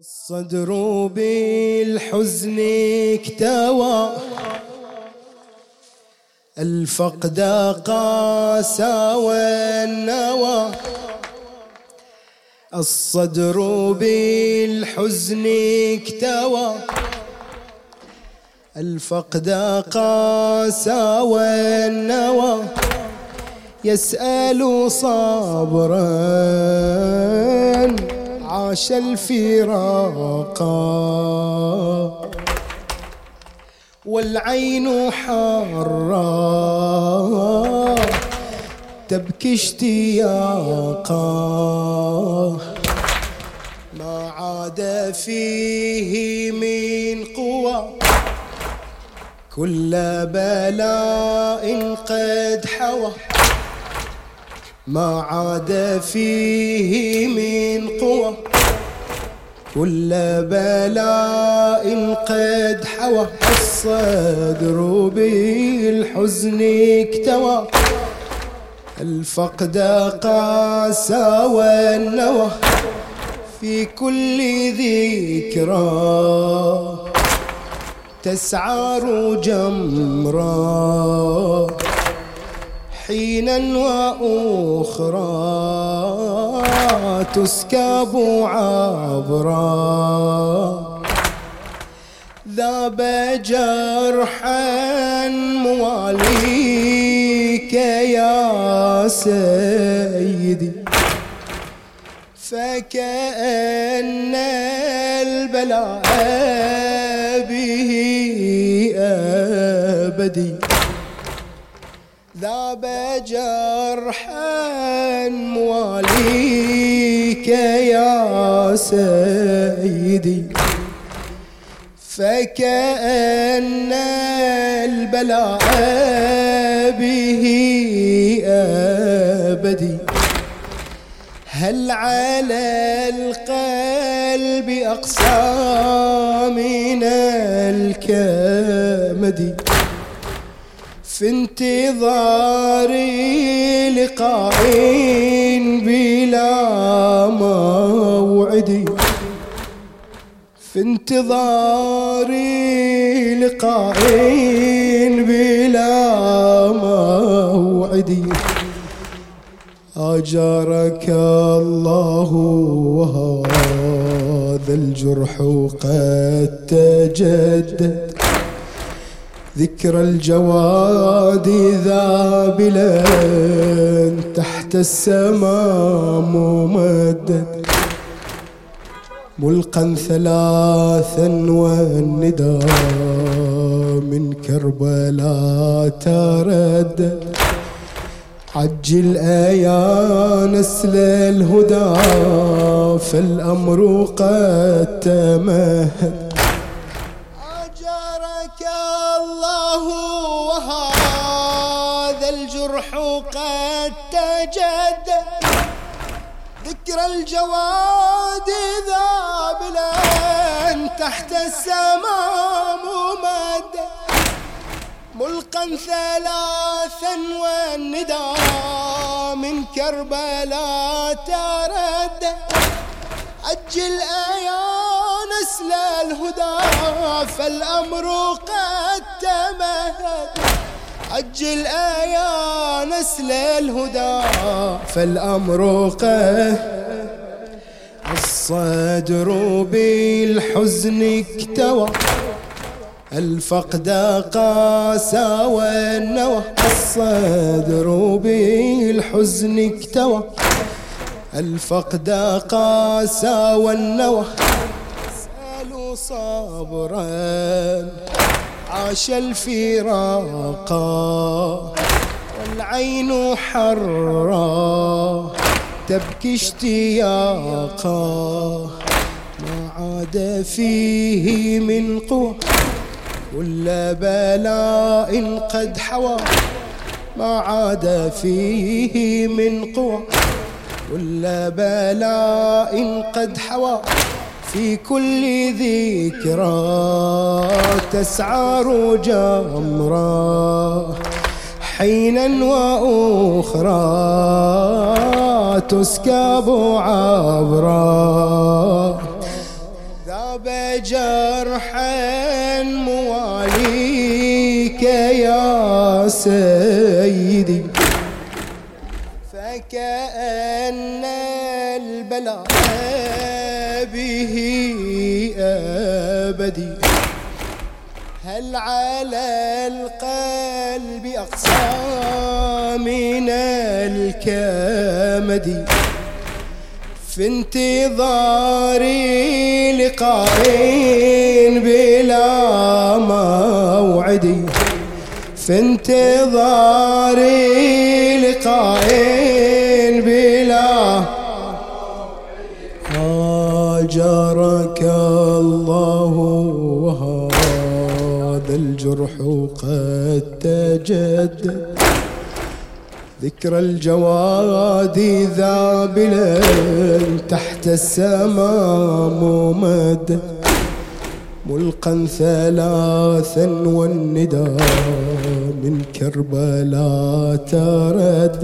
الصدر بالحزن اكتوى. الفقد قاسى والنوى. الصدر بالحزن اكتوى. الفقد قاسى والنوى. يسأل صبرا. عاش الفراق. والعين حارة. تبكي اشتياقا. ما عاد فيه من قوى كل بلاء قد حوى. ما عاد فيه من قوى كل بلاء قد حوى. الصدر بالحزن اكتوى الفقد قاسى والنوى. في كل ذكرى تسعر جمرا حينا وأخرى تسكب عبرا. ذاب جرحا مواليك يا سيدي. فكأن البلاء به أبدي. ذاب جرحا مواليك يا سيدي. فكأن البلاء به أبدي. هل على القلب أقسى من الكمد؟ في انتظار لقاء بلا موعد. في انتظار لقاء بلا موعد. أجارك الله وهذا الجرح قد تجدد. ذكر الجواد ذابلا تحت السماء ممدد. ملقا ثلاثا والندى من كربلاء تردد عجل يا نسل الهدى فالأمر قد تمهد. قد تجدد ذكر الجواد ذابلا تحت السماء ممد ملقا ثلاثا والندى من كربلاء ترد أجل يا نسل الهدى فالأمر قد تمهد. عجل يا نسل الهدى فالأمر قه الصدر بالحزن اكتوى. الفقد قاسى والنوى الصدر بالحزن اكتوى. الفقد قاسى والنوى صبرا عاش الفراق والعين حرا تبكي اشتياقا. ما عاد فيه من قوة ولا بلاء قد حوى. ما عاد فيه من قوة ولا بلاء قد حوى. في كل ذكرى تسعر جمرا حينا وأخرى تسكب عبرا ذاب جرحا مواليك يا سيدي فكأن البلاء به أبدي. هل على القلب أقسى من الكمد؟ في انتظار لقاء بلا موعد. في انتظار لقاء هاجرك الله وهذا الجرح قد تجدد ذكر الجواد ذابلا تحت السماء ممد. ملقا ثلاثا والندى من كربلاء ترد.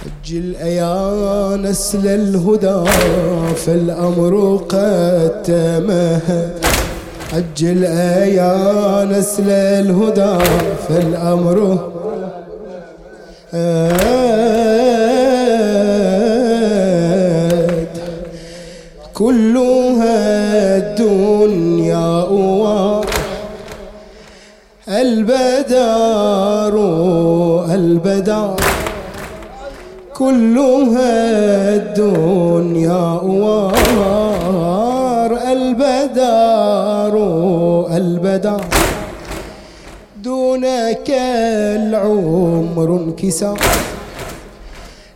حج الأيا نسل الهدى فالأمر قد تمهد. حج الأيا نسل الهدى فالأمر كلها الدنيا البدار البدار كلها الدنيا وار البدار البدار دونك العمر انكسار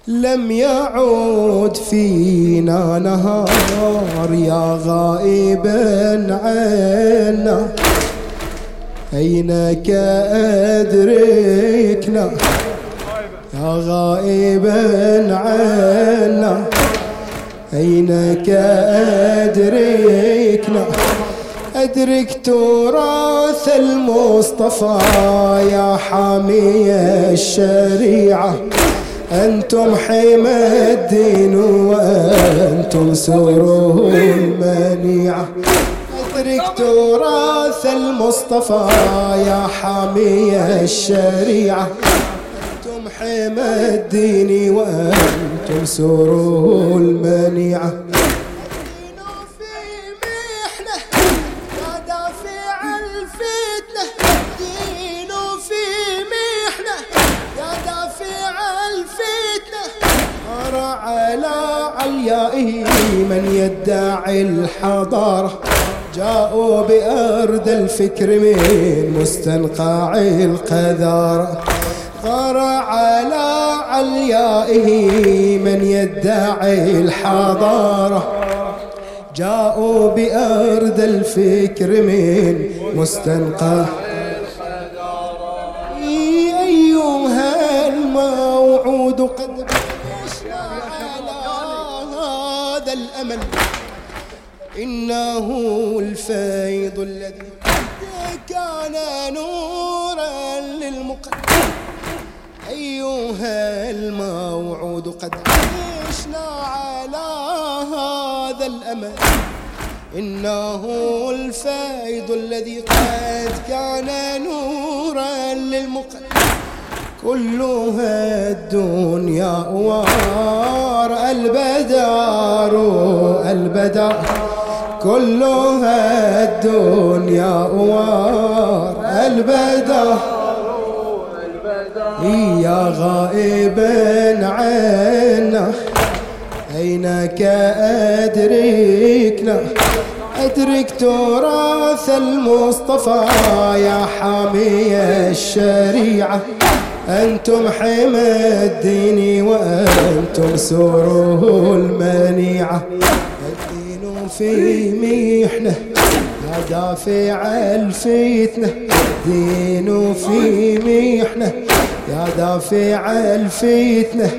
لم يعود فينا نهار يا غائبا عنا. أينك أدركنا غائبا عنا أينك أدركنا؟ أدرك تراث المصطفى يا حامي الشريعة. أنتم حمى الدين وأنتم سره المنيعة. أدرك تراث المصطفى يا حامي الشريعة. أنتم حمى الدين وأنتم سره المنيعة عليائه من يدعي الحضارة. جاءوا بأرض الفكر من مستنقع القذارة. غار على عليائه من يدعي الحضارة. جاءوا بأرض الفكر من مستنقع. أيها الموعود قد الأمل. إنه الفيض الذي كان نورا للمقدم أيها الموعود قد عشنا على هذا الأمل إنه الفيض الذي قد كان نورا للمقدم كلها الدنيا وار البدار البدار. كلها الدنيا وار البدار. يا غائبا عنا أينك أدركنا أدرك تراث المصطفى يا حامي الشريعة. أنتم حمى الدين وأنتم سوره المنيعة. الدين في محنة دافع الفتنة. الدين في محنة يا دافع الفتنة.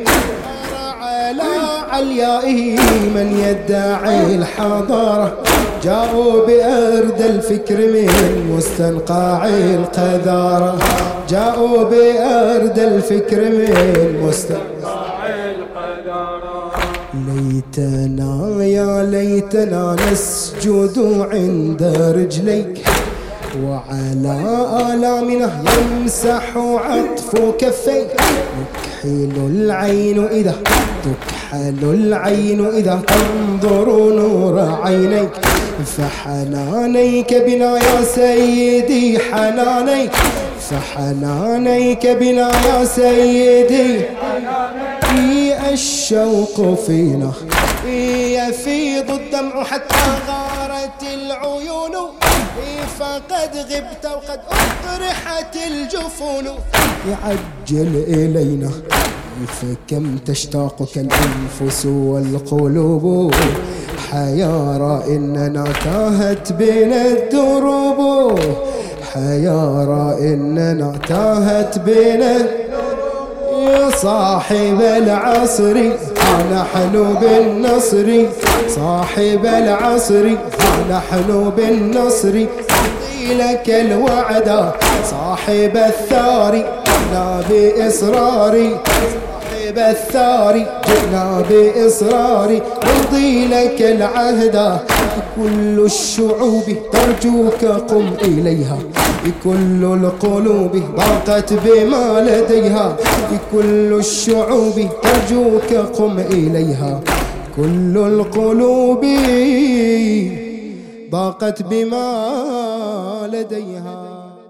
على عليائه من يدعي الحضارة. جاءوا بأرض الفكر من مستنقع القذارة. جاءوا بأرض الفكر من مستنقع القذارة. ليتنا يا ليتنا نسجد عند رجليك. وعلى آلامنا يمسح عطف كفيك تكحل العين إذا تكحل العين إذا تنظر نور عينيك. فحنانيك بنا يا سيدي حنانيك. فحنانيك بنا يا سيدي. الشوق فينا يفيض الدمع حتى غارت العيون. فقد غبت وقد أطرحت الجفون. يعجل إلينا. فكم تشتاقك الأنفس والقلوب. حيارى إننا تاهت بين الدروب. حيارى إننا تاهت بين يا صاحب العصر. نحن بالنصر صاحب العصر. نحن بالنصر لك الوعد صاحب الثار. لا بإصرار صاحب الثار. جئنا بإصرار نمضي لك العهد. كل الشعوب ترجوك قم إليها. كل القلوب ضاقت بما لديها. كل الشعوب ترجوك قم إليها. كل القلوب ضاقت بما لديها.